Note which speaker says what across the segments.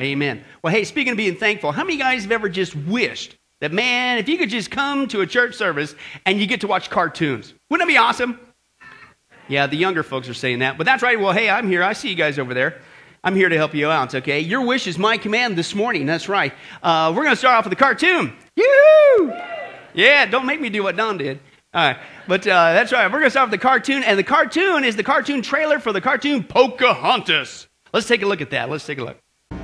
Speaker 1: Amen. Well, hey, speaking of being thankful, how many guys have ever just wished that, man, if you could just come to a church service and you get to watch cartoons? Wouldn't that be awesome? Yeah, the younger folks are saying that. But that's right. Well, hey, I'm here. I see you guys over there. I'm here to help you out, okay? Your wish is my command this morning. That's right. Uh, we're going to start off with a cartoon. yoo Yeah, don't make me do what Don did. All right. But uh, that's right. We're going to start with the cartoon. And the cartoon is the cartoon trailer for the cartoon Pocahontas. Let's take a look at that. Let's take a look.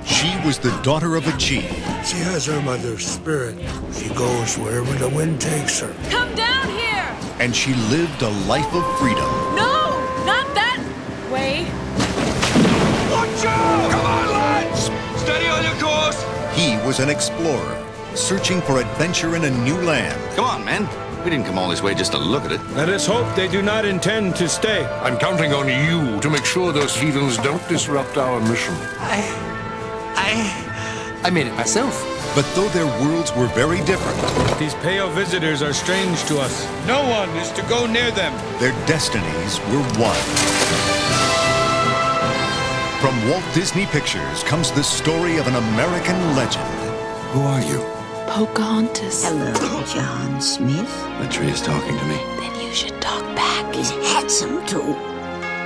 Speaker 2: She was the daughter of a chief.
Speaker 3: She has her mother's spirit. She goes wherever the wind takes her.
Speaker 4: Come down here!
Speaker 2: And she lived a life of freedom.
Speaker 4: No, not that way.
Speaker 5: Watch out! Come on, lads! Steady on your course!
Speaker 2: He was an explorer, searching for adventure in a new land.
Speaker 6: Come on, men. We didn't come all this way just to look at it.
Speaker 7: Let us hope they do not intend to stay.
Speaker 5: I'm counting on you to make sure those heathens don't disrupt our mission.
Speaker 8: I. I. I made it myself.
Speaker 2: But though their worlds were very different,
Speaker 7: These pale visitors are strange to us. No one is to go near them.
Speaker 2: their destinies were one. From Walt Disney Pictures comes the story of an American legend.
Speaker 5: Who are you?
Speaker 9: Pocahontas.
Speaker 10: Hello, John Smith.
Speaker 6: The tree is talking to me.
Speaker 9: Then you should talk back.
Speaker 10: He's handsome, too.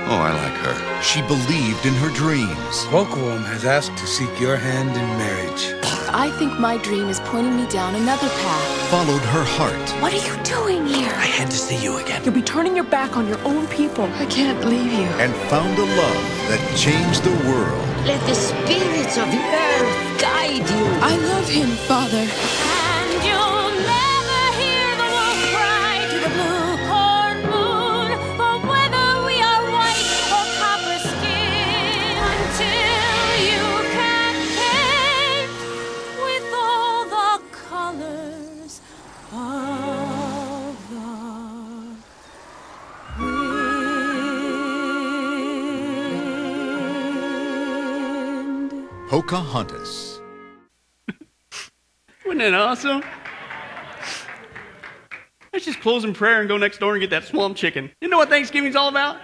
Speaker 6: Oh, I like her.
Speaker 2: She believed in her dreams.
Speaker 7: Kocoum has asked to seek your hand in marriage.
Speaker 9: I think my dream is pointing me down another path.
Speaker 2: followed her heart,
Speaker 9: What are you doing here?
Speaker 8: I had to see you again.
Speaker 11: You'll be turning your back on your own people. I can't leave you.
Speaker 2: and found a love that changed the world.
Speaker 10: Let the spirits of the earth guide you.
Speaker 11: I love him, Father.
Speaker 4: And you'll
Speaker 2: Pocahontas.
Speaker 1: Wasn't that awesome? Let's just close in prayer and go next door and get that swamp chicken. You know what Thanksgiving's all about?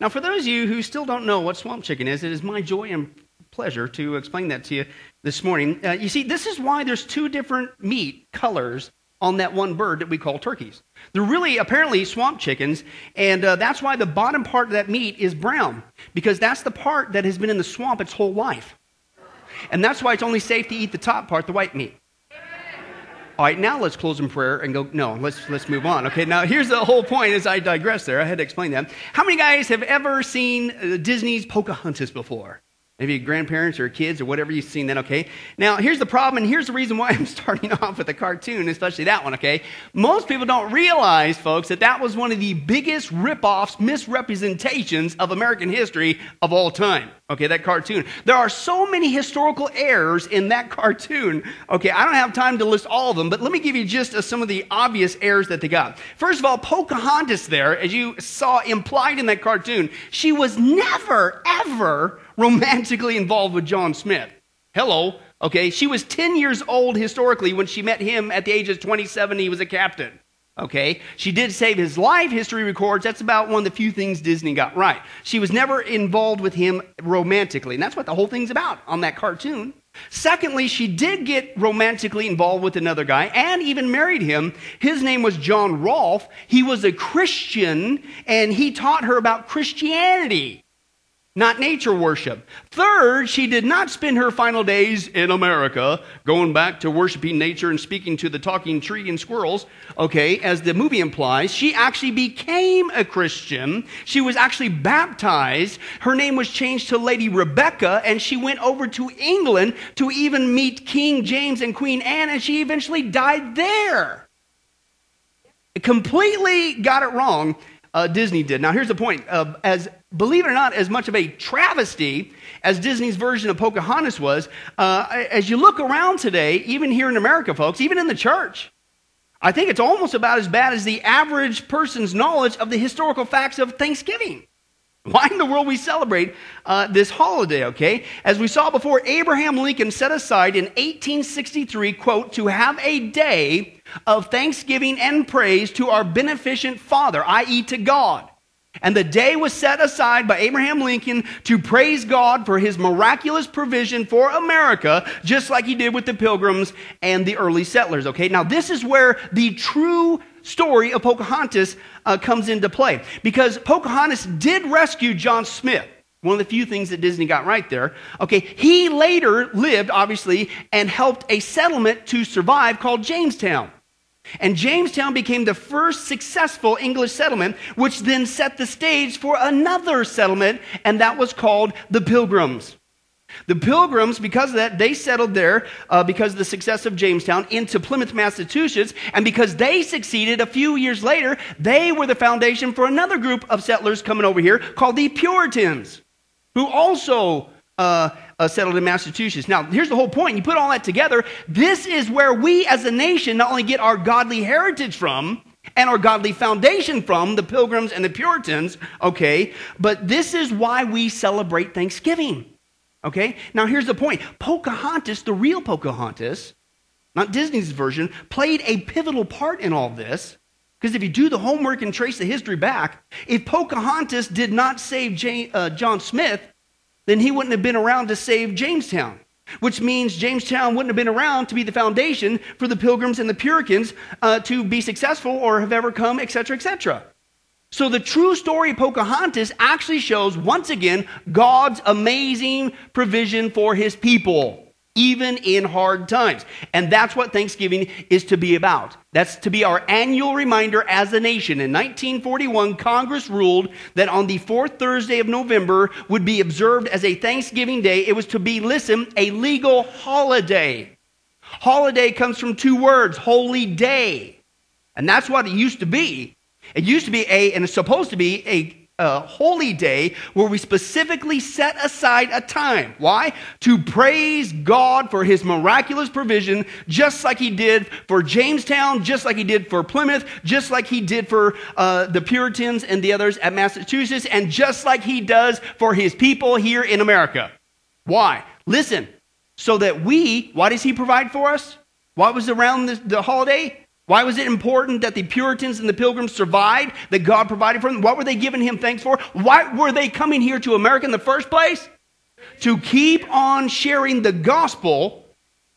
Speaker 1: Now, for those of you who still don't know what swamp chicken is, it is my joy and pleasure to explain that to you this morning. Uh, you see, this is why there's two different meat colors on that one bird that we call turkeys. They're really apparently swamp chickens, and uh, that's why the bottom part of that meat is brown, because that's the part that has been in the swamp its whole life. And that's why it's only safe to eat the top part, the white meat. All right, now let's close in prayer and go. No, let's let's move on. Okay, now here's the whole point. As I digress, there, I had to explain that. How many guys have ever seen uh, Disney's Pocahontas before? Maybe grandparents or kids or whatever you've seen that, okay? Now, here's the problem, and here's the reason why I'm starting off with a cartoon, especially that one, okay? Most people don't realize, folks, that that was one of the biggest rip-offs, misrepresentations of American history of all time, okay? That cartoon. There are so many historical errors in that cartoon, okay? I don't have time to list all of them, but let me give you just uh, some of the obvious errors that they got. First of all, Pocahontas there, as you saw implied in that cartoon, she was never, ever romantically involved with John Smith. Hello. Okay, she was 10 years old historically when she met him at the age of 27. He was a captain. Okay, she did save his life, history records. That's about one of the few things Disney got right. She was never involved with him romantically, and that's what the whole thing's about on that cartoon. Secondly, she did get romantically involved with another guy and even married him. His name was John Rolfe. He was a Christian, and he taught her about Christianity not nature worship. Third, she did not spend her final days in America going back to worshiping nature and speaking to the talking tree and squirrels, okay, as the movie implies. She actually became a Christian. She was actually baptized. Her name was changed to Lady Rebecca, and she went over to England to even meet King James and Queen Anne, and she eventually died there. Completely got it wrong uh, Disney did. Now, here's the point. Uh, as believe it or not, as much of a travesty as Disney's version of Pocahontas was, uh, as you look around today, even here in America, folks, even in the church, I think it's almost about as bad as the average person's knowledge of the historical facts of Thanksgiving. Why in the world we celebrate uh, this holiday, okay? As we saw before, Abraham Lincoln set aside in 1863, quote, to have a day of thanksgiving and praise to our beneficent Father, i.e., to God. And the day was set aside by Abraham Lincoln to praise God for his miraculous provision for America, just like he did with the pilgrims and the early settlers. Okay, now this is where the true story of Pocahontas uh, comes into play. Because Pocahontas did rescue John Smith. One of the few things that Disney got right there. Okay, he later lived, obviously, and helped a settlement to survive called Jamestown. And Jamestown became the first successful English settlement, which then set the stage for another settlement, and that was called the Pilgrims. The Pilgrims, because of that, they settled there uh, because of the success of Jamestown into Plymouth, Massachusetts. And because they succeeded a few years later, they were the foundation for another group of settlers coming over here called the Puritans, who also uh, uh, settled in Massachusetts. Now, here's the whole point. You put all that together, this is where we as a nation not only get our godly heritage from, and our godly foundation from the pilgrims and the Puritans, okay? But this is why we celebrate Thanksgiving. Okay? Now here's the point Pocahontas, the real Pocahontas, not Disney's version, played a pivotal part in all this. Because if you do the homework and trace the history back, if Pocahontas did not save Jane, uh, John Smith, then he wouldn't have been around to save Jamestown, which means Jamestown wouldn't have been around to be the foundation for the Pilgrims and the Puritans uh, to be successful or have ever come, etc., etc. So the true story of Pocahontas actually shows, once again, God's amazing provision for his people, even in hard times. And that's what Thanksgiving is to be about. That's to be our annual reminder as a nation. In 1941, Congress ruled that on the fourth Thursday of November would be observed as a Thanksgiving Day. It was to be, listen, a legal holiday. Holiday comes from two words, holy day. And that's what it used to be. It used to be a, and it's supposed to be a, a holy day where we specifically set aside a time. Why? To praise God for his miraculous provision, just like he did for Jamestown, just like he did for Plymouth, just like he did for uh, the Puritans and the others at Massachusetts, and just like he does for his people here in America. Why? Listen, so that we, why does he provide for us? Why was around the, the holiday? Why was it important that the Puritans and the Pilgrims survived, that God provided for them? What were they giving him thanks for? Why were they coming here to America in the first place? To keep on sharing the gospel.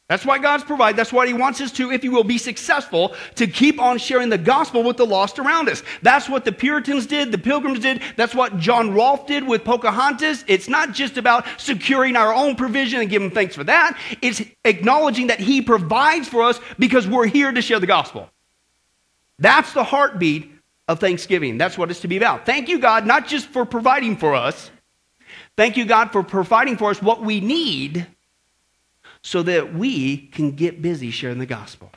Speaker 1: That's why God's provided. That's why He wants us to, if you will, be successful, to keep on sharing the gospel with the lost around us. That's what the Puritans did, the Pilgrims did. That's what John Rolfe did with Pocahontas. It's not just about securing our own provision and giving thanks for that. It's acknowledging that He provides for us because we're here to share the gospel. That's the heartbeat of Thanksgiving. That's what it's to be about. Thank you, God, not just for providing for us. Thank you, God, for providing for us what we need so that we can get busy sharing the gospel.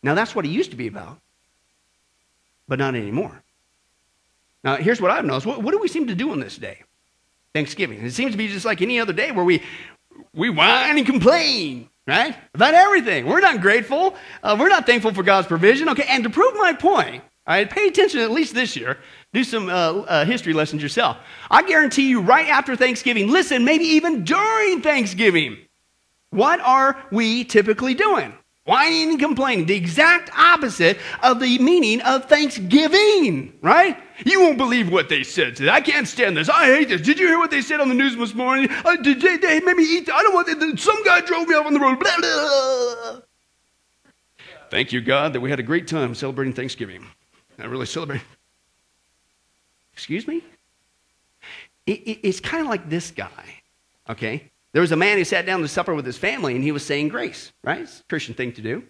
Speaker 1: Now, that's what it used to be about, but not anymore. Now, here's what I've noticed. What, what do we seem to do on this day? Thanksgiving. It seems to be just like any other day where we, we whine and complain, right? About everything. We're not grateful. Uh, we're not thankful for God's provision. Okay, and to prove my point, all right, pay attention at least this year. Do some uh, uh, history lessons yourself. I guarantee you, right after Thanksgiving, listen, maybe even during Thanksgiving, what are we typically doing? Whining and complaining. The exact opposite of the meaning of Thanksgiving, right? You won't believe what they said today. I can't stand this. I hate this. Did you hear what they said on the news this morning? Uh, did they, they made me eat? I don't want. Some guy drove me off on the road. Blah, blah. Thank you, God, that we had a great time celebrating Thanksgiving. I really celebrate. Excuse me? It, it, it's kind of like this guy, okay? There was a man who sat down to supper with his family and he was saying grace, right? It's a Christian thing to do.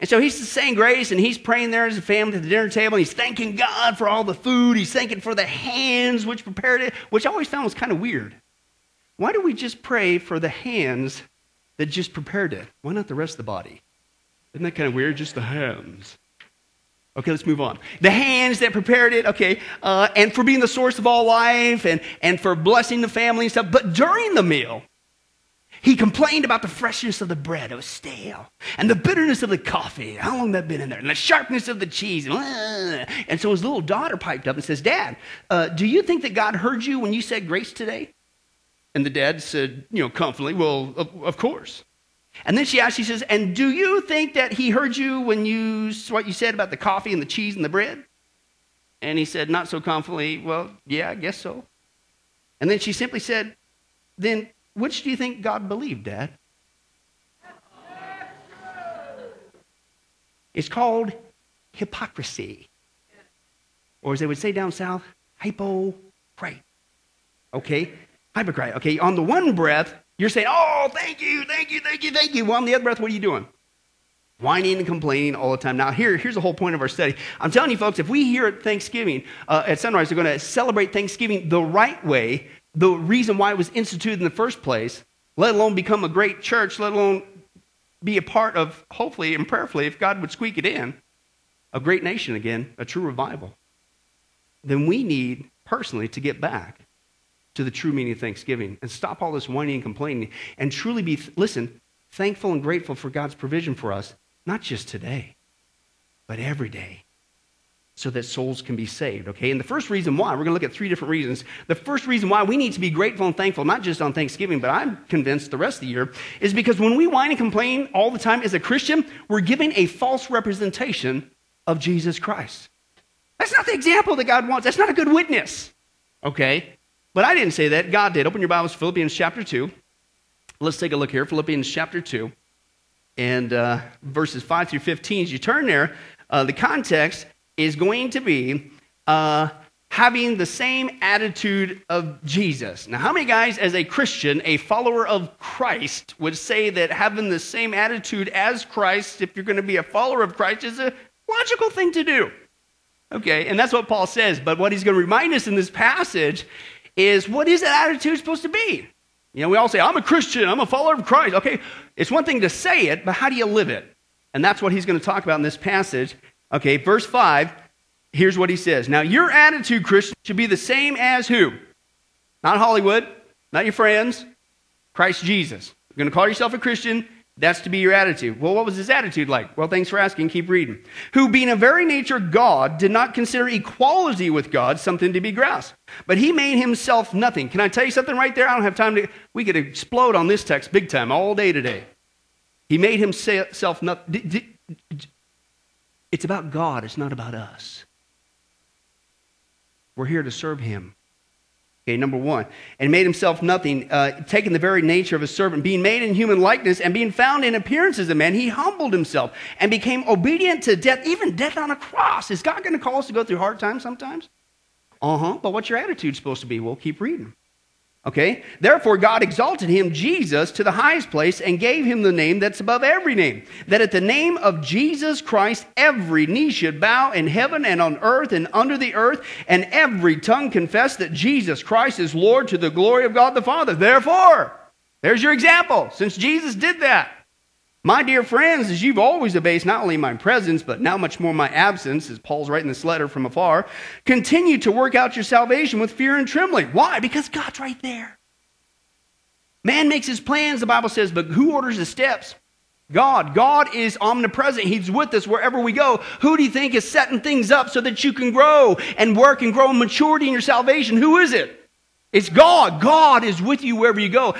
Speaker 1: And so he's saying grace and he's praying there as a family at the dinner table and he's thanking God for all the food. He's thanking for the hands which prepared it, which I always found was kind of weird. Why do we just pray for the hands that just prepared it? Why not the rest of the body? Isn't that kind of weird? Just the hands. Okay, let's move on. The hands that prepared it, okay, uh, and for being the source of all life and, and for blessing the family and stuff. But during the meal, he complained about the freshness of the bread, it was stale, and the bitterness of the coffee, how long that been in there, and the sharpness of the cheese. And so his little daughter piped up and says, Dad, uh, do you think that God heard you when you said grace today? And the dad said, you know, confidently, Well, of, of course. And then she asked, she says, And do you think that he heard you when you what you said about the coffee and the cheese and the bread? And he said, not so confidently, Well, yeah, I guess so. And then she simply said, Then which do you think God believed, Dad? It's called hypocrisy. Or as they would say down south, hypocrite. Okay? Hypocrite. Okay, on the one breath, you're saying, Oh, thank you, thank you, thank you, thank you. Well, on the other breath, what are you doing? Whining and complaining all the time. Now, here, here's the whole point of our study. I'm telling you, folks, if we here at Thanksgiving, uh, at Sunrise, they're going to celebrate Thanksgiving the right way, the reason why it was instituted in the first place, let alone become a great church, let alone be a part of, hopefully and prayerfully, if God would squeak it in, a great nation again, a true revival, then we need personally to get back to the true meaning of Thanksgiving and stop all this whining and complaining and truly be, listen, thankful and grateful for God's provision for us not just today, but every day, so that souls can be saved, okay? And the first reason why, we're going to look at three different reasons. The first reason why we need to be grateful and thankful, not just on Thanksgiving, but I'm convinced the rest of the year, is because when we whine and complain all the time as a Christian, we're giving a false representation of Jesus Christ. That's not the example that God wants. That's not a good witness, okay? But I didn't say that. God did. Open your Bibles, Philippians chapter 2. Let's take a look here. Philippians chapter 2 and uh, verses 5 through 15. As you turn there, uh, the context is going to be uh, having the same attitude of Jesus. Now, how many guys, as a Christian, a follower of Christ, would say that having the same attitude as Christ, if you're going to be a follower of Christ, is a logical thing to do? Okay, and that's what Paul says. But what he's going to remind us in this passage is what is that attitude supposed to be? You know, we all say, I'm a Christian, I'm a follower of Christ. Okay, it's one thing to say it, but how do you live it? And that's what he's going to talk about in this passage. Okay, verse 5, here's what he says. Now, your attitude, Christian, should be the same as who? Not Hollywood, not your friends, Christ Jesus. You're going to call yourself a Christian, that's to be your attitude. Well, what was his attitude like? Well, thanks for asking. Keep reading. Who, being a very nature God, did not consider equality with God something to be grasped, but he made himself nothing. Can I tell you something right there? I don't have time to. We could explode on this text big time all day today. He made himself nothing. It's about God, it's not about us. We're here to serve him. Okay, number one. And made himself nothing, uh, taking the very nature of a servant, being made in human likeness, and being found in appearance as a man, he humbled himself and became obedient to death, even death on a cross. Is God going to call us to go through hard times sometimes? Uh huh. But what's your attitude supposed to be? Well, keep reading. Okay? Therefore, God exalted him, Jesus, to the highest place and gave him the name that's above every name. That at the name of Jesus Christ, every knee should bow in heaven and on earth and under the earth, and every tongue confess that Jesus Christ is Lord to the glory of God the Father. Therefore, there's your example, since Jesus did that. My dear friends, as you've always obeyed not only my presence, but now much more my absence, as Paul's writing this letter from afar, continue to work out your salvation with fear and trembling. Why? Because God's right there. Man makes his plans, the Bible says, but who orders the steps? God. God is omnipresent. He's with us wherever we go. Who do you think is setting things up so that you can grow and work and grow in maturity in your salvation? Who is it? It's God. God is with you wherever you go.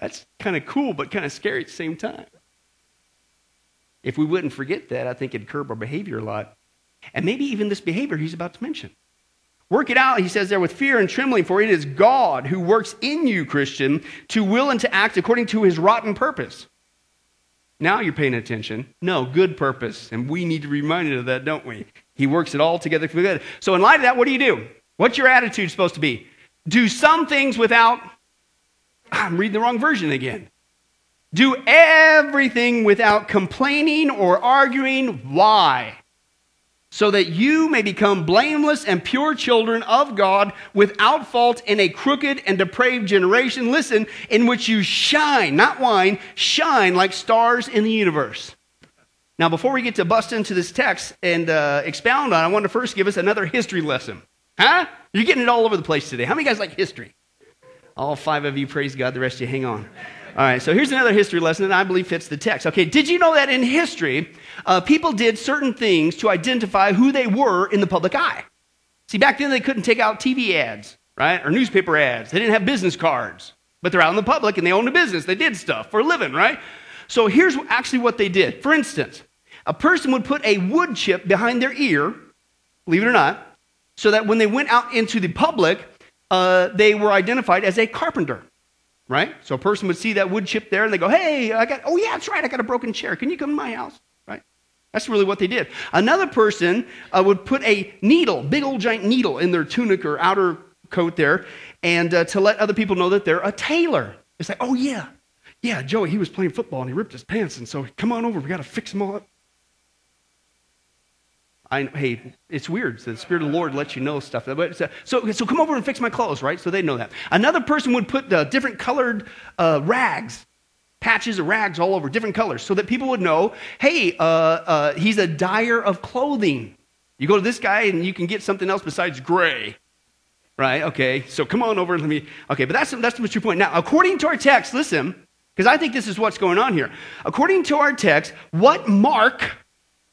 Speaker 1: That's kind of cool, but kind of scary at the same time. If we wouldn't forget that, I think it'd curb our behavior a lot. And maybe even this behavior he's about to mention. Work it out, he says there, with fear and trembling, for it is God who works in you, Christian, to will and to act according to his rotten purpose. Now you're paying attention. No, good purpose. And we need to be reminded of that, don't we? He works it all together for good. So, in light of that, what do you do? What's your attitude supposed to be? Do some things without I'm reading the wrong version again. Do everything without complaining or arguing. Why? So that you may become blameless and pure children of God without fault in a crooked and depraved generation, listen, in which you shine, not whine, shine like stars in the universe. Now, before we get to bust into this text and uh, expound on it, I want to first give us another history lesson. Huh? You're getting it all over the place today. How many guys like history? All five of you, praise God. The rest of you, hang on. All right, so here's another history lesson that I believe fits the text. Okay, did you know that in history, uh, people did certain things to identify who they were in the public eye? See, back then they couldn't take out TV ads, right, or newspaper ads. They didn't have business cards, but they're out in the public and they owned a business. They did stuff for a living, right? So here's actually what they did. For instance, a person would put a wood chip behind their ear believe it or not, so that when they went out into the public, uh, they were identified as a carpenter, right? So a person would see that wood chip there and they go, hey, I got, oh yeah, that's right, I got a broken chair. Can you come to my house, right? That's really what they did. Another person uh, would put a needle, big old giant needle, in their tunic or outer coat there, and uh, to let other people know that they're a tailor. It's like, oh yeah, yeah, Joey, he was playing football and he ripped his pants, and so come on over, we got to fix him all up. I, hey, it's weird. So the Spirit of the Lord lets you know stuff. But so, so, come over and fix my clothes, right? So they know that. Another person would put different colored uh, rags, patches of rags all over, different colors, so that people would know, hey, uh, uh, he's a dyer of clothing. You go to this guy and you can get something else besides gray, right? Okay, so come on over and let me. Okay, but that's that's what's your point. Now, according to our text, listen, because I think this is what's going on here. According to our text, what mark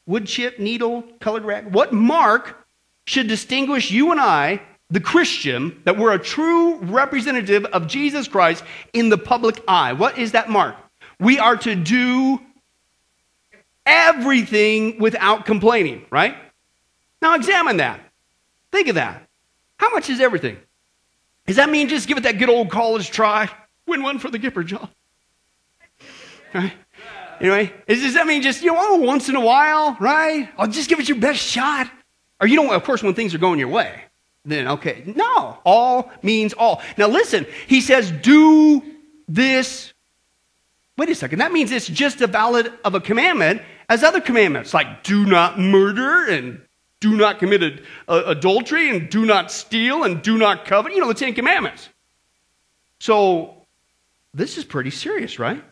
Speaker 1: wood chip, needle, colored rag. What mark should distinguish you and I, the Christian, that we're a true representative of Jesus Christ in the public eye? What is that mark? We are to do everything without complaining, right? Now examine that. Think of that. How much is everything? Does that mean just give it that good old college try? Win one for the Gipper job. Right? Anyway, does that mean just, you know, oh, once in a while, right? I'll just give it your best shot. Or you don't, of course, when things are going your way, then okay. No, all means all. Now listen, he says, do this. Wait a second, that means it's just as valid of a commandment as other commandments, like do not murder and do not commit uh, adultery and do not steal and do not covet. You know, the Ten Commandments. So this is pretty serious, right?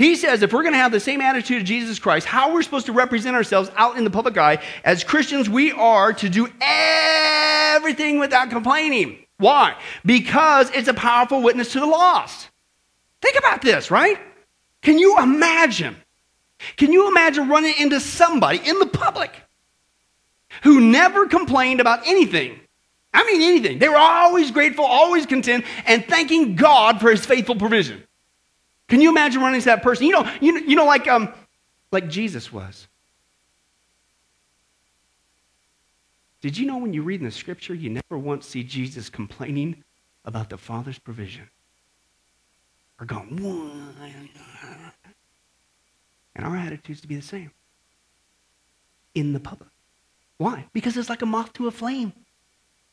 Speaker 1: He says if we're going to have the same attitude of Jesus Christ, how we're supposed to represent ourselves out in the public eye, as Christians, we are to do everything without complaining. Why? Because it's a powerful witness to the lost. Think about this, right? Can you imagine? Can you imagine running into somebody in the public who never complained about anything? I mean, anything. They were always grateful, always content, and thanking God for his faithful provision. Can you imagine running to that person? You know, you know, you know like, um, like Jesus was. Did you know when you read in the scripture, you never once see Jesus complaining about the Father's provision? Or going, and our attitudes to be the same in the public. Why? Because it's like a moth to a flame.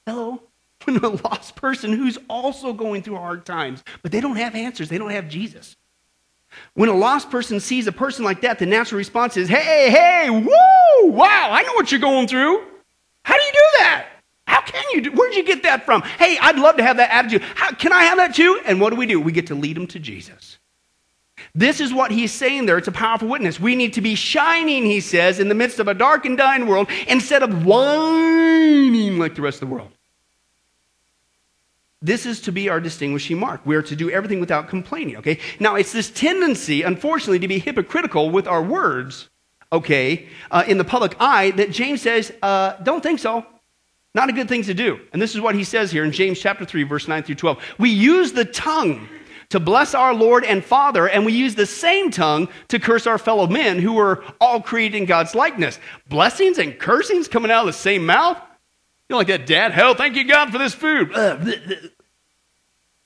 Speaker 1: Hello? When a lost person who's also going through hard times, but they don't have answers, they don't have Jesus. When a lost person sees a person like that, the natural response is, hey, hey, woo, wow, I know what you're going through. How do you do that? How can you do? Where'd you get that from? Hey, I'd love to have that attitude. How, can I have that too? And what do we do? We get to lead them to Jesus. This is what he's saying there. It's a powerful witness. We need to be shining, he says, in the midst of a dark and dying world instead of whining like the rest of the world. This is to be our distinguishing mark. We are to do everything without complaining, okay? Now, it's this tendency, unfortunately, to be hypocritical with our words, okay, uh, in the public eye that James says, uh, don't think so. Not a good thing to do. And this is what he says here in James chapter 3, verse 9 through 12. We use the tongue to bless our Lord and Father, and we use the same tongue to curse our fellow men who are all created in God's likeness. Blessings and cursings coming out of the same mouth? You know, like that dad, hell, thank you, God, for this food.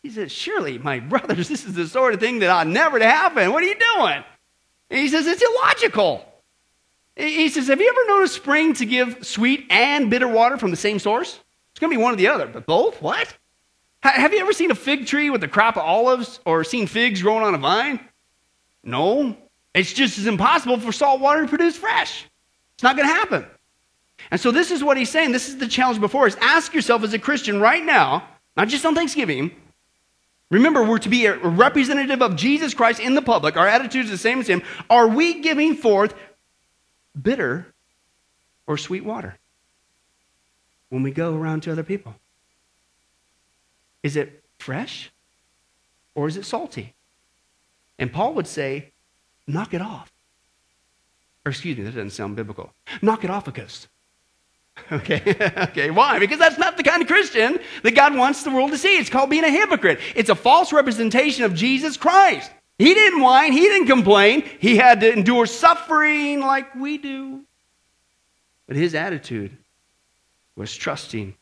Speaker 1: He says, Surely, my brothers, this is the sort of thing that ought never to happen. What are you doing? And he says, It's illogical. He says, Have you ever known a spring to give sweet and bitter water from the same source? It's going to be one or the other, but both? What? Have you ever seen a fig tree with a crop of olives or seen figs growing on a vine? No. It's just as impossible for salt water to produce fresh. It's not going to happen. And so this is what he's saying. This is the challenge before us. Ask yourself as a Christian right now, not just on Thanksgiving. Remember, we're to be a representative of Jesus Christ in the public. Our attitude is the same as him. Are we giving forth bitter or sweet water when we go around to other people? Is it fresh or is it salty? And Paul would say, knock it off. Or excuse me, that doesn't sound biblical. Knock it off a. Okay, okay. Why? Because that's not the kind of Christian that God wants the world to see. It's called being a hypocrite. It's a false representation of Jesus Christ. He didn't whine, he didn't complain, he had to endure suffering like we do. But his attitude was trusting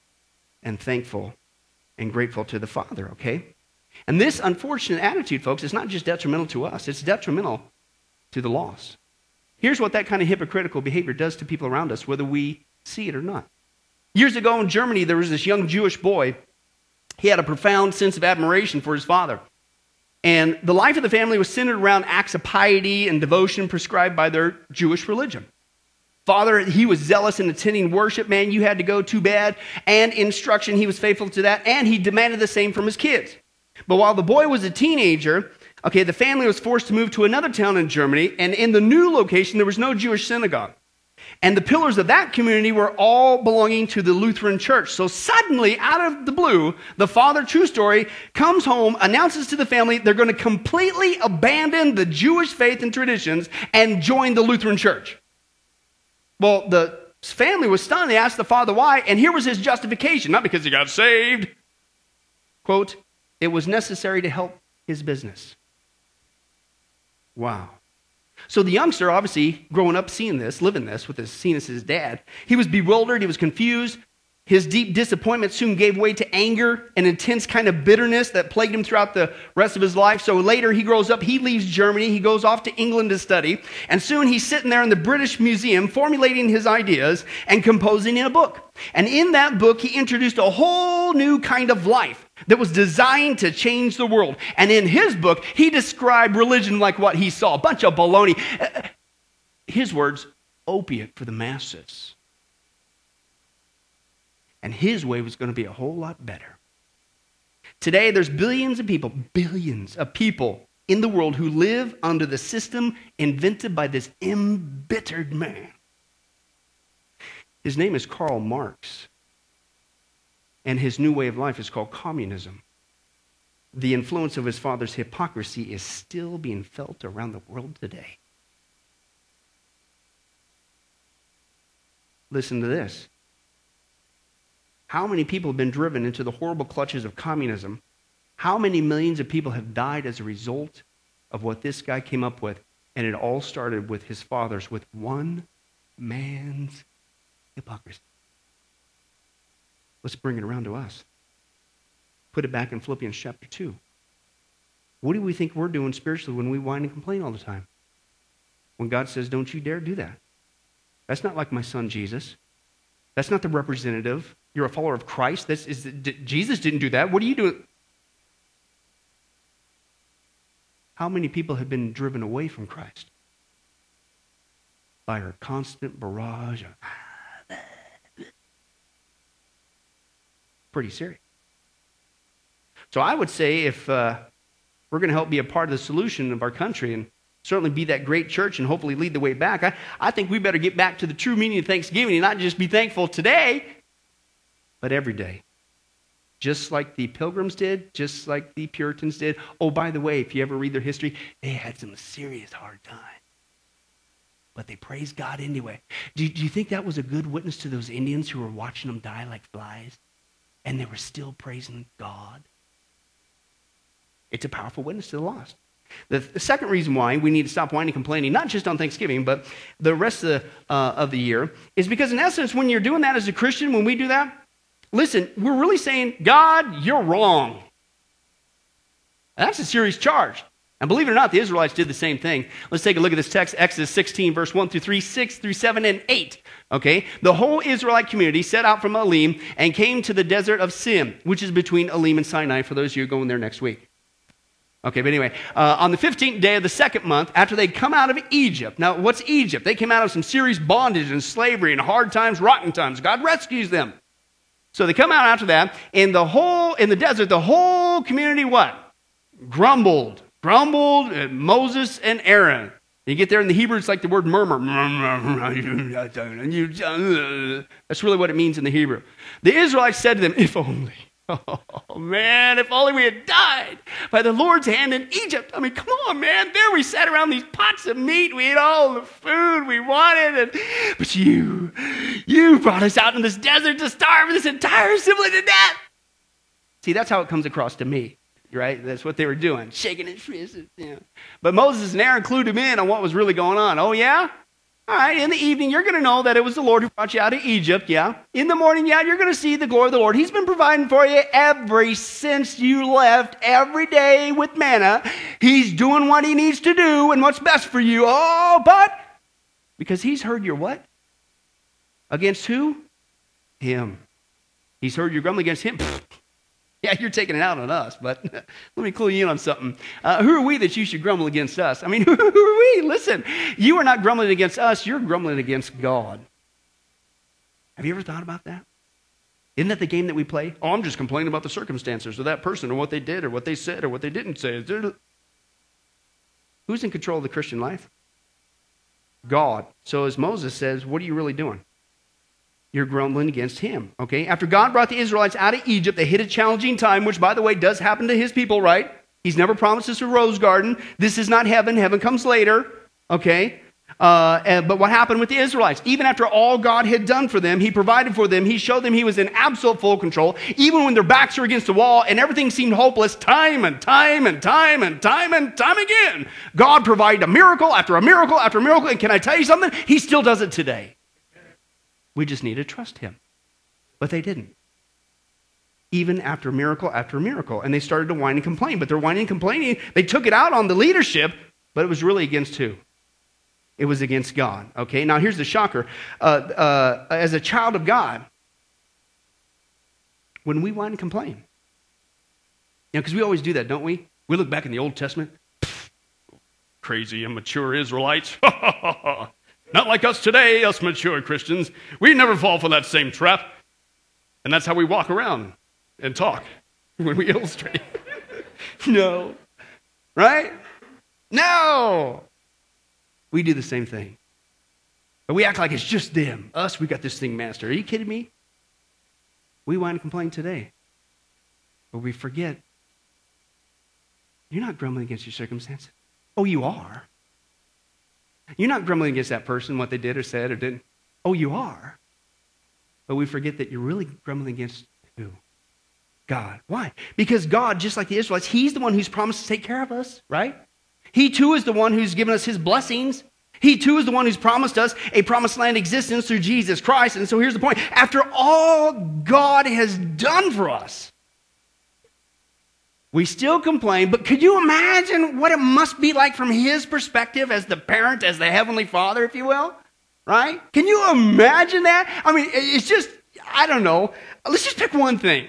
Speaker 1: and thankful and grateful to the Father, okay? And this unfortunate attitude, folks, is not just detrimental to us, it's detrimental to the lost. Here's what that kind of hypocritical behavior does to people around us, whether we see it or not. Years ago in Germany, there was this young Jewish boy. He had a profound sense of admiration for his father. And the life of the family was centered around acts of piety and devotion prescribed by their Jewish religion. Father, he was zealous in attending worship. Man, you had to go too bad. And instruction, he was faithful to that. And he demanded the same from his kids. But while the boy was a teenager, okay, the family was forced to move to another town in Germany. And in the new location, there was no Jewish synagogue. And the pillars of that community were all belonging to the Lutheran church. So suddenly, out of the blue, the father, true story, comes home, announces to the family they're going to completely abandon the Jewish faith and traditions and join the Lutheran church. Well, the family was stunned. They asked the father why, and here was his justification not because he got saved. Quote, it was necessary to help his business. Wow. So the youngster, obviously growing up seeing this, living this with his seeing as his dad, he was bewildered, he was confused. His deep disappointment soon gave way to anger and intense kind of bitterness that plagued him throughout the rest of his life. So later he grows up, he leaves Germany, he goes off to England to study, and soon he's sitting there in the British Museum formulating his ideas and composing in a book. And in that book, he introduced a whole new kind of life that was designed to change the world. And in his book, he described religion like what he saw a bunch of baloney. His words, opiate for the masses. And his way was going to be a whole lot better. Today, there's billions of people, billions of people in the world who live under the system invented by this embittered man. His name is Karl Marx, and his new way of life is called communism. The influence of his father's hypocrisy is still being felt around the world today. Listen to this. How many people have been driven into the horrible clutches of communism? How many millions of people have died as a result of what this guy came up with? And it all started with his fathers, with one man's hypocrisy. Let's bring it around to us. Put it back in Philippians chapter 2. What do we think we're doing spiritually when we whine and complain all the time? When God says, Don't you dare do that. That's not like my son Jesus. That's not the representative. You're a follower of Christ. This is, Jesus didn't do that. What are you doing? How many people have been driven away from Christ? By our constant barrage of. Pretty serious. So I would say if uh, we're going to help be a part of the solution of our country and certainly be that great church and hopefully lead the way back, I, I think we better get back to the true meaning of Thanksgiving and not just be thankful today, but every day. Just like the pilgrims did, just like the Puritans did. Oh, by the way, if you ever read their history, they had some serious hard times. But they praised God anyway. Do, do you think that was a good witness to those Indians who were watching them die like flies? And they were still praising God? It's a powerful witness to the lost. The, the, second reason why we need to stop whining and complaining, not just on Thanksgiving, but the rest of the, uh, of the year, is because, in essence, when you're doing that as a Christian, when we do that, listen, we're really saying, God, you're wrong. That's a serious charge. And believe it or not, the Israelites did the same thing. Let's take a look at this text, Exodus 16, verse 1 through 3, 6 through 7, and 8. Okay? The whole Israelite community set out from Elim and came to the desert of Sin, which is between Elim and Sinai, for those of you going there next week. Okay, but anyway, uh, on the 15th day of the second month, after they'd come out of Egypt. Now, what's Egypt? They came out of some serious bondage and slavery and hard times, rotten times. God rescues them. So they come out after that. In the whole, in the desert, the whole community what? Grumbled. Grumbled at Moses and Aaron. You get there in the Hebrew, it's like the word murmur. That's really what it means in the Hebrew. The Israelites said to them, If only Oh, man, if only we had died by the Lord's hand in Egypt. I mean, come on, man. There we sat around these pots of meat. We ate all the food we wanted. And, but you, you brought us out in this desert to starve this entire assembly to death. See, that's how it comes across to me, right? That's what they were doing, shaking his fist. You know. But Moses and Aaron clued him in on what was really going on. Oh, yeah? All right, in the evening, you're going to know that it was the Lord who brought you out of Egypt, yeah. In the morning, yeah, you're going to see the glory of the Lord. He's been providing for you every since you left, every day with manna. He's doing what he needs to do and what's best for you. Oh, but because he's heard your what? Against who? Him. He's heard your grumbling against him. Yeah, you're taking it out on us, but let me clue you in on something. Uh, who are we that you should grumble against us? I mean, who are we? Listen, you are not grumbling against us, you're grumbling against God. Have you ever thought about that? Isn't that the game that we play? Oh, I'm just complaining about the circumstances of that person or what they did or what they said or what they didn't say. Who's in control of the Christian life? God. So, as Moses says, what are you really doing? You're grumbling against him. Okay? After God brought the Israelites out of Egypt, they hit a challenging time, which, by the way, does happen to his people, right? He's never promised us a rose garden. This is not heaven. Heaven comes later. Okay? Uh, but what happened with the Israelites? Even after all God had done for them, He provided for them, He showed them He was in absolute full control, even when their backs were against the wall and everything seemed hopeless, time and time and time and time and time again. God provided a miracle after a miracle after a miracle. And can I tell you something? He still does it today. We just need to trust him. But they didn't. Even after miracle after miracle. And they started to whine and complain. But they're whining and complaining. They took it out on the leadership, but it was really against who? It was against God. Okay, now here's the shocker. Uh, uh, as a child of God, when we whine and complain, you know, because we always do that, don't we? We look back in the Old Testament. Crazy, immature Israelites. Not like us today, us mature Christians. We never fall for that same trap. And that's how we walk around and talk when we illustrate. no. Right? No. We do the same thing. But we act like it's just them. Us, we got this thing mastered. Are you kidding me? We whine and complain today. But we forget you're not grumbling against your circumstances. Oh, you are. You're not grumbling against that person, what they did or said or didn't. Oh, you are. But we forget that you're really grumbling against who? God. Why? Because God, just like the Israelites, He's the one who's promised to take care of us, right? He too is the one who's given us His blessings. He too is the one who's promised us a promised land existence through Jesus Christ. And so here's the point after all God has done for us, we still complain, but could you imagine what it must be like from his perspective as the parent, as the heavenly father, if you will? Right? Can you imagine that? I mean, it's just, I don't know. Let's just pick one thing.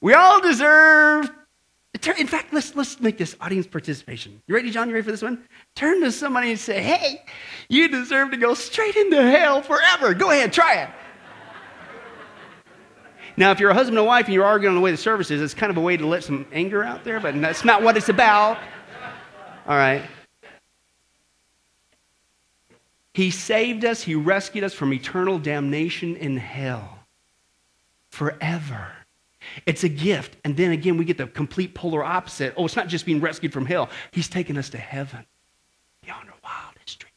Speaker 1: We all deserve, in fact, let's, let's make this audience participation. You ready, John? You ready for this one? Turn to somebody and say, hey, you deserve to go straight into hell forever. Go ahead, try it. Now, if you're a husband and wife and you're arguing on the way to services, it's kind of a way to let some anger out there, but that's not what it's about. All right. He saved us, He rescued us from eternal damnation in hell forever. It's a gift. And then again, we get the complete polar opposite. Oh, it's not just being rescued from hell, He's taken us to heaven beyond our wildest dreams.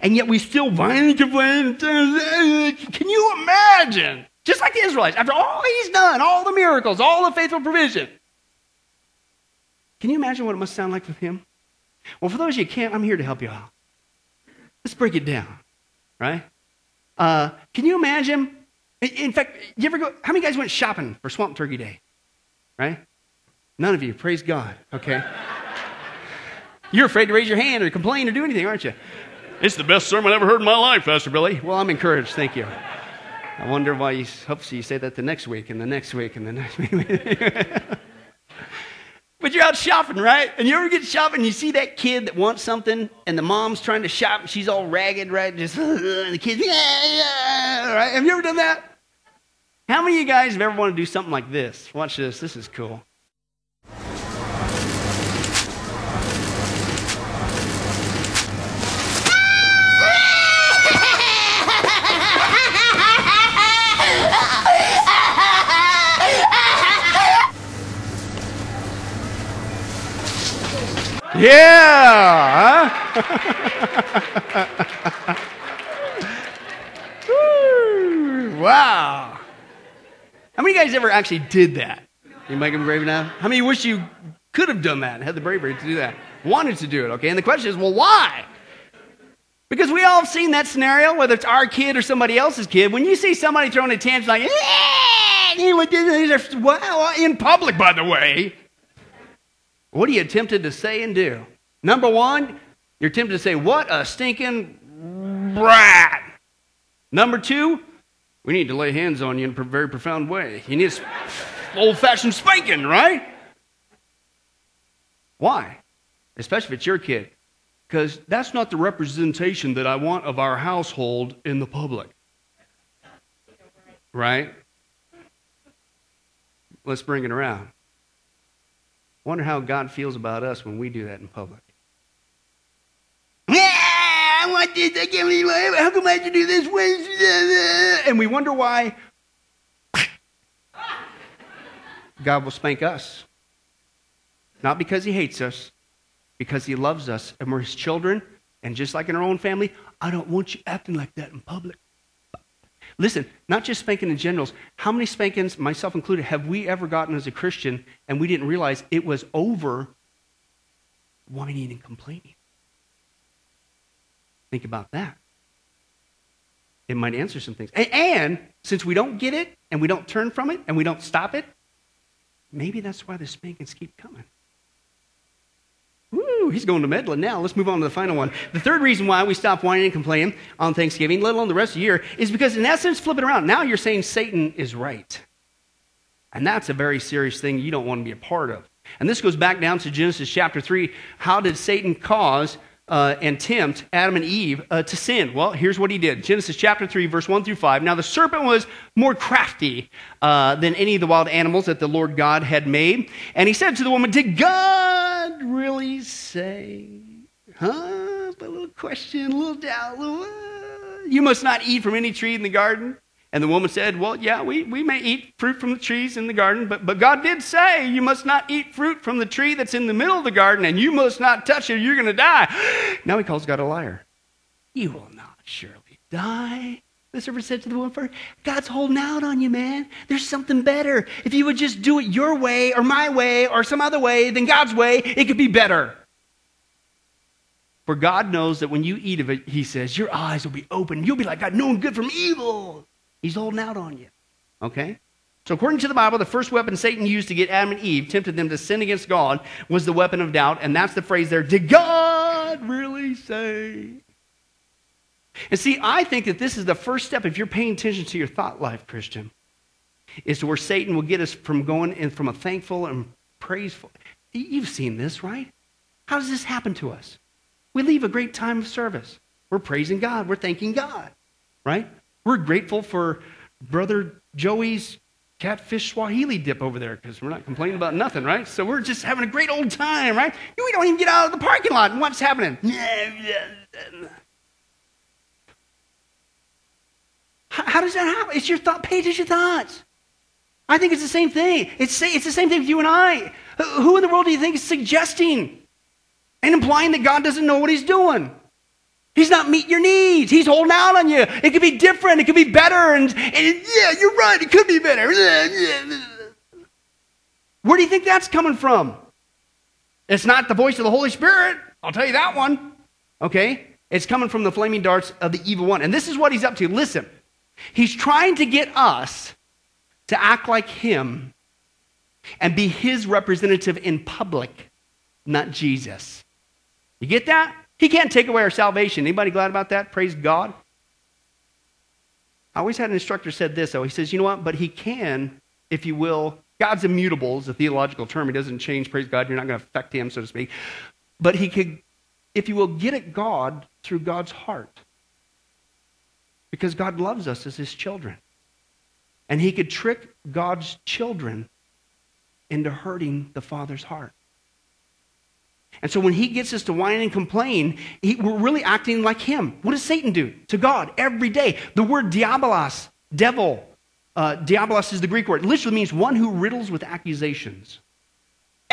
Speaker 1: And yet we still whine and complain. Can you imagine? Just like the Israelites, after all he's done, all the miracles, all the faithful provision. Can you imagine what it must sound like with him? Well, for those of you who can't, I'm here to help you out. Let's break it down, right? Uh, can you imagine? In fact, you ever go? How many guys went shopping for Swamp Turkey Day? Right? None of you. Praise God. Okay. You're afraid to raise your hand or complain or do anything, aren't you? It's the best sermon I ever heard in my life, Pastor Billy. Well, I'm encouraged. Thank you. I wonder why you, hopefully you say that the next week and the next week and the next week. but you're out shopping, right? And you ever get shopping and you see that kid that wants something and the mom's trying to shop and she's all ragged, right? Just, and the kid's, yeah, yeah, right? Have you ever done that? How many of you guys have ever wanted to do something like this? Watch this. This is cool. Yeah! Huh? wow. How many guys ever actually did that? You make them brave enough? How many wish you could have done that and had the bravery to do that? Wanted to do it, okay? And the question is, well, why? Because we all have seen that scenario, whether it's our kid or somebody else's kid. When you see somebody throwing a tantrum like, you know, what this is- wow, in public, by the way, what are you tempted to say and do? Number one, you're tempted to say, What a stinking brat. Number two, we need to lay hands on you in a very profound way. You need old fashioned spanking, right? Why? Especially if it's your kid. Because that's not the representation that I want of our household in the public. Right? Let's bring it around. Wonder how God feels about us when we do that in public. Yeah, I want this. I can't believe I, how come I have to do this? And we wonder why God will spank us. Not because he hates us, because he loves us and we're his children. And just like in our own family, I don't want you acting like that in public. Listen, not just spanking in generals. How many spankings, myself included, have we ever gotten as a Christian and we didn't realize it was over whining and complaining? Think about that. It might answer some things. A- And since we don't get it and we don't turn from it and we don't stop it, maybe that's why the spankings keep coming. Woo, he's going to meddling now. Let's move on to the final one. The third reason why we stop whining and complaining on Thanksgiving, let alone the rest of the year, is because in essence, flip it around. Now you're saying Satan is right. And that's a very serious thing you don't want to be a part of. And this goes back down to Genesis chapter 3. How did Satan cause uh, and tempt Adam and Eve uh, to sin? Well, here's what he did Genesis chapter 3, verse 1 through 5. Now, the serpent was more crafty uh, than any of the wild animals that the Lord God had made. And he said to the woman, Did God really say? Huh? But a little question, a little doubt, a little, uh, you must not eat from any tree in the garden. And the woman said, Well, yeah, we, we may eat fruit from the trees in the garden, but, but God did say you must not eat fruit from the tree that's in the middle of the garden, and you must not touch it, you're going to die. Now he calls God a liar. You will not surely die. The serpent said to the woman first, God's holding out on you, man. There's something better. If you would just do it your way, or my way, or some other way than God's way, it could be better. For God knows that when you eat of it, he says, your eyes will be open. You'll be like God, knowing good from evil. He's holding out on you. Okay? So, according to the Bible, the first weapon Satan used to get Adam and Eve, tempted them to sin against God, was the weapon of doubt. And that's the phrase there Did God really say? And see, I think that this is the first step, if you're paying attention to your thought life, Christian, is to where Satan will get us from going in from a thankful and praiseful. You've seen this, right? How does this happen to us? We leave a great time of service. We're praising God. We're thanking God, right? We're grateful for Brother Joey's catfish Swahili dip over there because we're not complaining about nothing, right? So we're just having a great old time, right? We don't even get out of the parking lot and what's happening? How, how does that happen? It's your thought. Attention to your thoughts. I think it's the same thing. It's, it's the same thing with you and I. Who in the world do you think is suggesting and implying that God doesn't know what he's doing? He's not meeting your needs. He's holding out on you. It could be different. It could be better. And, and yeah, you're right. It could be better. Where do you think that's coming from? It's not the voice of the Holy Spirit. I'll tell you that one. Okay? It's coming from the flaming darts of the evil one. And this is what he's up to. Listen, he's trying to get us to act like him and be his representative in public, not Jesus. You get that? He can't take away our salvation. Anybody glad about that? Praise God. I always had an instructor said this though. He says, you know what? But he can, if you will. God's immutable is a theological term. He doesn't change. Praise God. You're not going to affect him, so to speak. But he could, if you will, get at God through God's heart. Because God loves us as his children. And he could trick God's children into hurting the Father's heart. And so when he gets us to whine and complain, he, we're really acting like him. What does Satan do to God every day? The word diabolos, devil, uh, diabolos is the Greek word. It literally means one who riddles with accusations.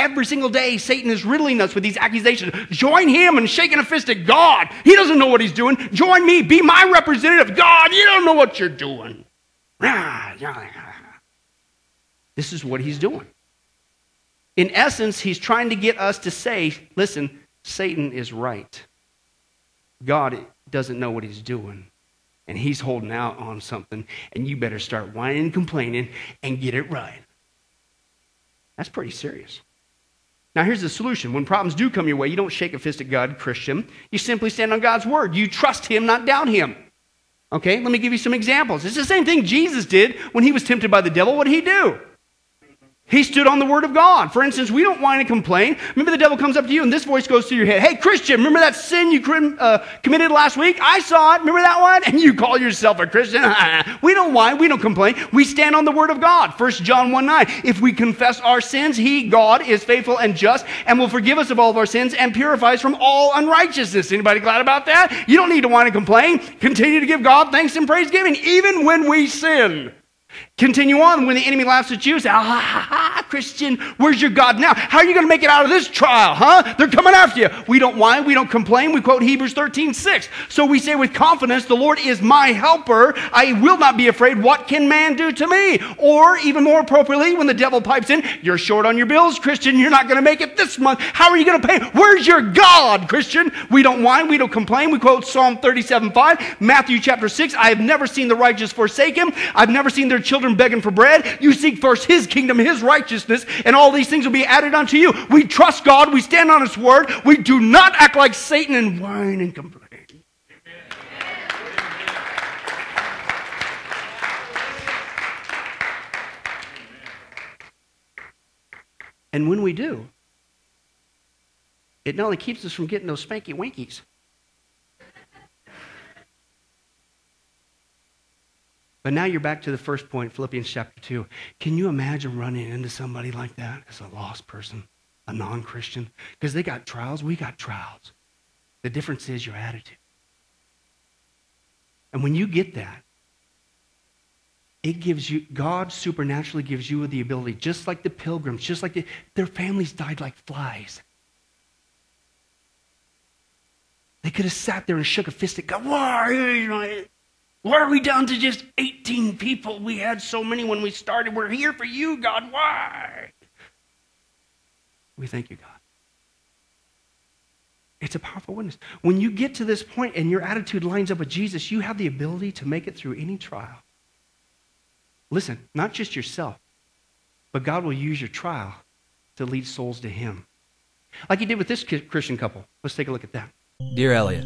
Speaker 1: Every single day, Satan is riddling us with these accusations. Join him and shaking a fist at God. He doesn't know what he's doing. Join me. Be my representative. God, you don't know what you're doing. This is what he's doing. In essence, he's trying to get us to say, listen, Satan is right. God doesn't know what he's doing. And he's holding out on something, and you better start whining and complaining and get it right. That's pretty serious. Now, here's the solution. When problems do come your way, you don't shake a fist at God, Christian. You simply stand on God's word. You trust Him, not doubt Him. Okay, let me give you some examples. It's the same thing Jesus did when he was tempted by the devil. What did he do? He stood on the word of God. For instance, we don't whine and complain. Remember, the devil comes up to you and this voice goes through your head Hey, Christian, remember that sin you uh, committed last week? I saw it. Remember that one? And you call yourself a Christian? we don't whine. We don't complain. We stand on the word of God. 1 John 1 9. If we confess our sins, He, God, is faithful and just and will forgive us of all of our sins and purify us from all unrighteousness. Anybody glad about that? You don't need to whine and complain. Continue to give God thanks and praise giving, even when we sin. Continue on when the enemy laughs at you. Say, ah, ha, ha, Christian, where's your God now? How are you going to make it out of this trial, huh? They're coming after you. We don't whine, we don't complain. We quote Hebrews 13, 6. So we say with confidence, the Lord is my helper. I will not be afraid. What can man do to me? Or even more appropriately, when the devil pipes in, you're short on your bills, Christian. You're not going to make it this month. How are you going to pay? Where's your God, Christian? We don't whine, we don't complain. We quote Psalm 37, 5, Matthew chapter 6. I have never seen the righteous forsaken. I've never seen their children begging for bread. You seek first his kingdom, his righteousness, and all these things will be added unto you. We trust God. We stand on his word. We do not act like Satan and whine and complain. And when we do, it not only keeps us from getting those spanky winkies, But now you're back to the first point, Philippians chapter 2. Can you imagine running into somebody like that as a lost person, a non Christian? Because they got trials, we got trials. The difference is your attitude. And when you get that, it gives you, God supernaturally gives you the ability, just like the pilgrims, just like the, their families died like flies. They could have sat there and shook a fist at God. Why? Why are we down to just 18 people? We had so many when we started. We're here for you, God. Why? We thank you, God. It's a powerful witness. When you get to this point and your attitude lines up with Jesus, you have the ability to make it through any trial. Listen, not just yourself, but God will use your trial to lead souls to Him. Like He did with this Christian couple. Let's take a look at that.
Speaker 12: Dear Elliot,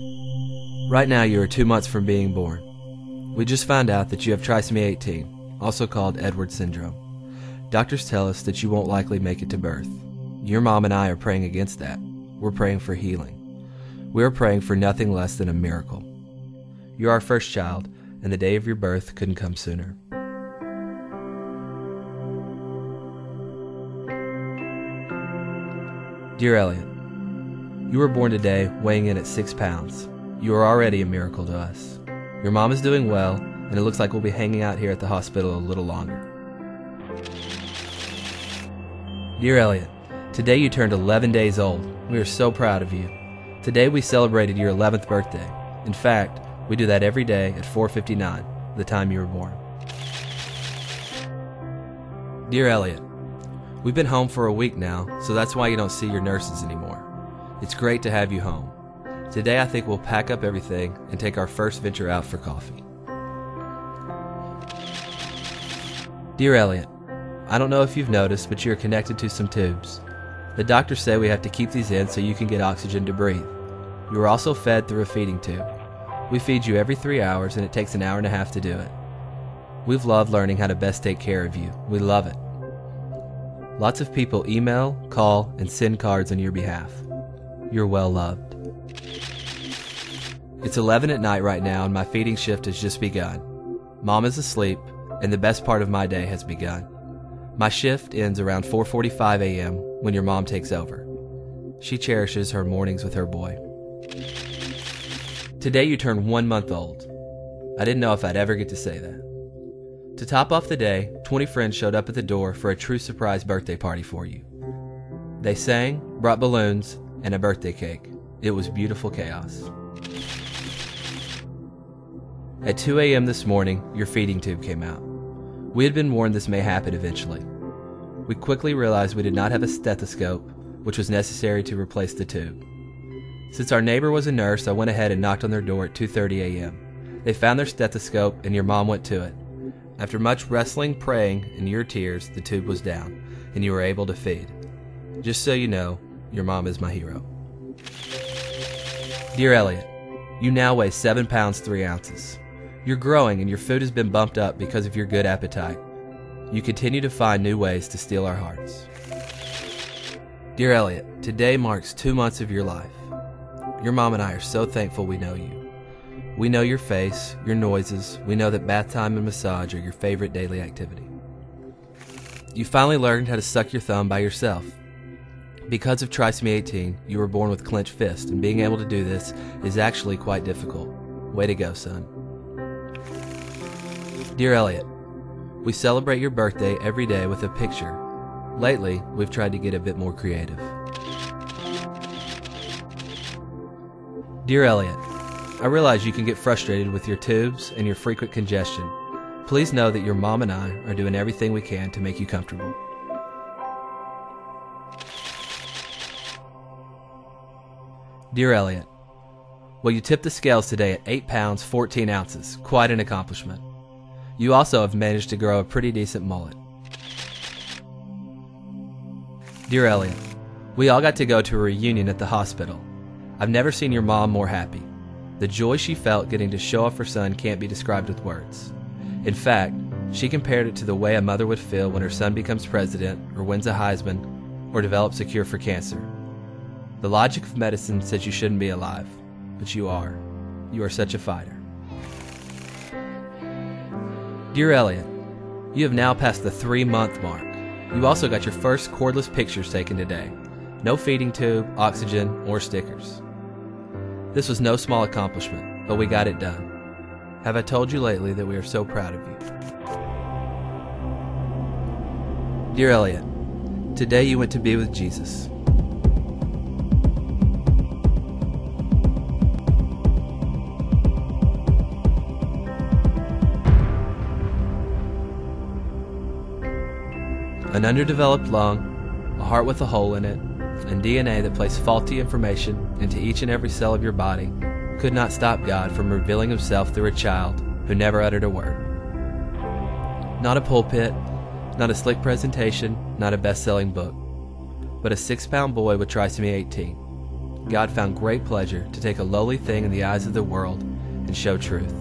Speaker 12: right now you are two months from being born. We just found out that you have trisomy 18, also called Edwards syndrome. Doctors tell us that you won't likely make it to birth. Your mom and I are praying against that. We're praying for healing. We are praying for nothing less than a miracle. You're our first child, and the day of your birth couldn't come sooner. Dear Elliot, you were born today weighing in at six pounds. You are already a miracle to us. Your mom is doing well, and it looks like we'll be hanging out here at the hospital a little longer. Dear Elliot, today you turned 11 days old. We are so proud of you. Today we celebrated your 11th birthday. In fact, we do that every day at 4:59, the time you were born. Dear Elliot, we've been home for a week now, so that's why you don't see your nurses anymore. It's great to have you home. Today, I think we'll pack up everything and take our first venture out for coffee. Dear Elliot, I don't know if you've noticed, but you're connected to some tubes. The doctors say we have to keep these in so you can get oxygen to breathe. You are also fed through a feeding tube. We feed you every three hours, and it takes an hour and a half to do it. We've loved learning how to best take care of you. We love it. Lots of people email, call, and send cards on your behalf. You're well loved. It's 11 at night right now, and my feeding shift has just begun. Mom is asleep, and the best part of my day has begun. My shift ends around 4:45 a.m. when your mom takes over. She cherishes her mornings with her boy. Today you turn 1 month old. I didn't know if I'd ever get to say that. To top off the day, 20 friends showed up at the door for a true surprise birthday party for you. They sang, brought balloons, and a birthday cake. It was beautiful chaos. At 2 a.m. this morning, your feeding tube came out. We had been warned this may happen eventually. We quickly realized we did not have a stethoscope, which was necessary to replace the tube. Since our neighbor was a nurse, I went ahead and knocked on their door at 2:30 a.m. They found their stethoscope and your mom went to it. After much wrestling, praying, and your tears, the tube was down, and you were able to feed. Just so you know, your mom is my hero. Dear Elliot, you now weigh 7 pounds 3 ounces. You're growing and your food has been bumped up because of your good appetite. You continue to find new ways to steal our hearts. Dear Elliot, today marks two months of your life. Your mom and I are so thankful we know you. We know your face, your noises. We know that bath time and massage are your favorite daily activity. You finally learned how to suck your thumb by yourself. Because of Trisomy 18, you were born with clenched fists, and being able to do this is actually quite difficult. Way to go, son. Dear Elliot, we celebrate your birthday every day with a picture. Lately, we've tried to get a bit more creative. Dear Elliot, I realize you can get frustrated with your tubes and your frequent congestion. Please know that your mom and I are doing everything we can to make you comfortable. Dear Elliot, well, you tipped the scales today at 8 pounds 14 ounces. Quite an accomplishment. You also have managed to grow a pretty decent mullet. Dear Elliot, we all got to go to a reunion at the hospital. I've never seen your mom more happy. The joy she felt getting to show off her son can't be described with words. In fact, she compared it to the way a mother would feel when her son becomes president, or wins a Heisman, or develops a cure for cancer. The logic of medicine says you shouldn't be alive, but you are. You are such a fighter. Dear Elliot, you have now passed the three month mark. You also got your first cordless pictures taken today. No feeding tube, oxygen, or stickers. This was no small accomplishment, but we got it done. Have I told you lately that we are so proud of you? Dear Elliot, today you went to be with Jesus. An underdeveloped lung, a heart with a hole in it, and DNA that placed faulty information into each and every cell of your body could not stop God from revealing himself through a child who never uttered a word. Not a pulpit, not a slick presentation, not a best selling book, but a six pound boy with trisomy 18. God found great pleasure to take a lowly thing in the eyes of the world and show truth.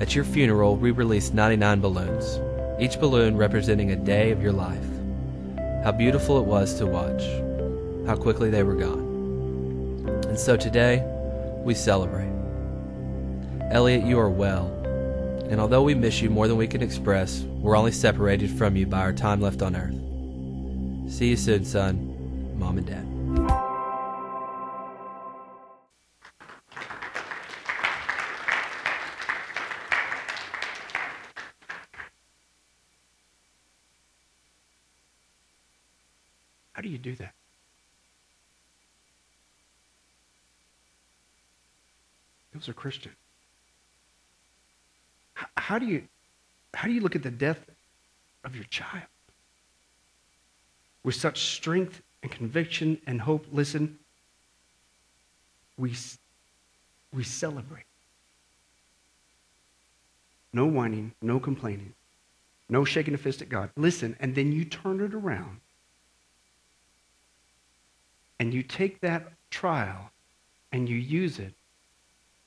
Speaker 12: At your funeral, we released 99 balloons, each balloon representing a day of your life. How beautiful it was to watch, how quickly they were gone. And so today, we celebrate. Elliot, you are well, and although we miss you more than we can express, we're only separated from you by our time left on earth. See you soon, son, mom, and dad.
Speaker 1: Do you do that? Those are Christian. H- How do you how do you look at the death of your child with such strength and conviction and hope? Listen, we we celebrate. No whining, no complaining, no shaking a fist at God. Listen, and then you turn it around and you take that trial and you use it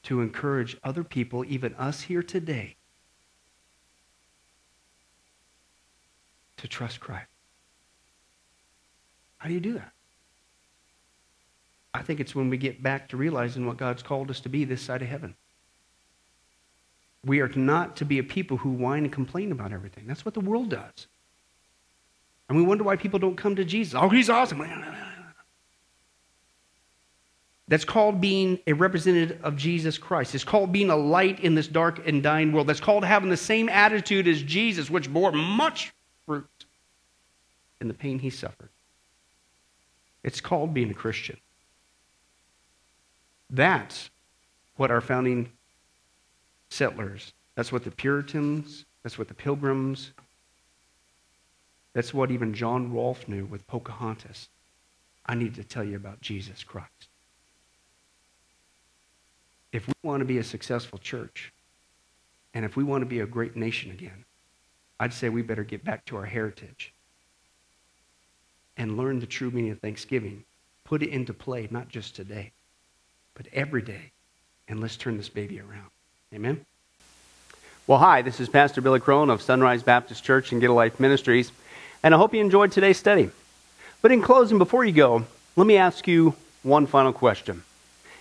Speaker 1: to encourage other people, even us here today, to trust Christ. How do you do that? I think it's when we get back to realizing what God's called us to be this side of heaven. We are not to be a people who whine and complain about everything. That's what the world does. And we wonder why people don't come to Jesus. Oh, he's awesome. That's called being a representative of Jesus Christ. It's called being a light in this dark and dying world. That's called having the same attitude as Jesus, which bore much fruit in the pain he suffered. It's called being a Christian. That's what our founding settlers, that's what the Puritans, that's what the Pilgrims, that's what even John Rolfe knew with Pocahontas. I need to tell you about Jesus Christ. If we want to be a successful church, and if we want to be a great nation again, I'd say we better get back to our heritage and learn the true meaning of Thanksgiving. Put it into play, not just today, but every day. And let's turn this baby around. Amen? Well, hi, this is Pastor Billy Crone of Sunrise Baptist Church and Get a Life Ministries, and I hope you enjoyed today's study. But in closing, before you go, let me ask you one final question.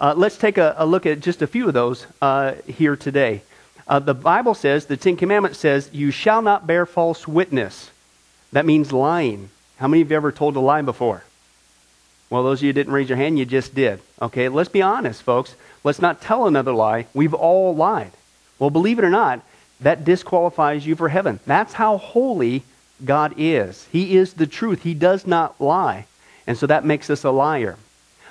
Speaker 1: Uh, let's take a, a, look at just a few of those uh, here today. Uh, the Bible says, the Ten Commandments says, You shall not bear false witness. That means lying. How many of you ever told a lie before? Well, those of you didn't raise your hand, you just did. Okay, let's be honest, folks. Let's not tell another lie. We've all lied. Well, believe it or not, that disqualifies you for heaven. That's how holy God is. He is the truth. He does not lie. And so that makes us a liar.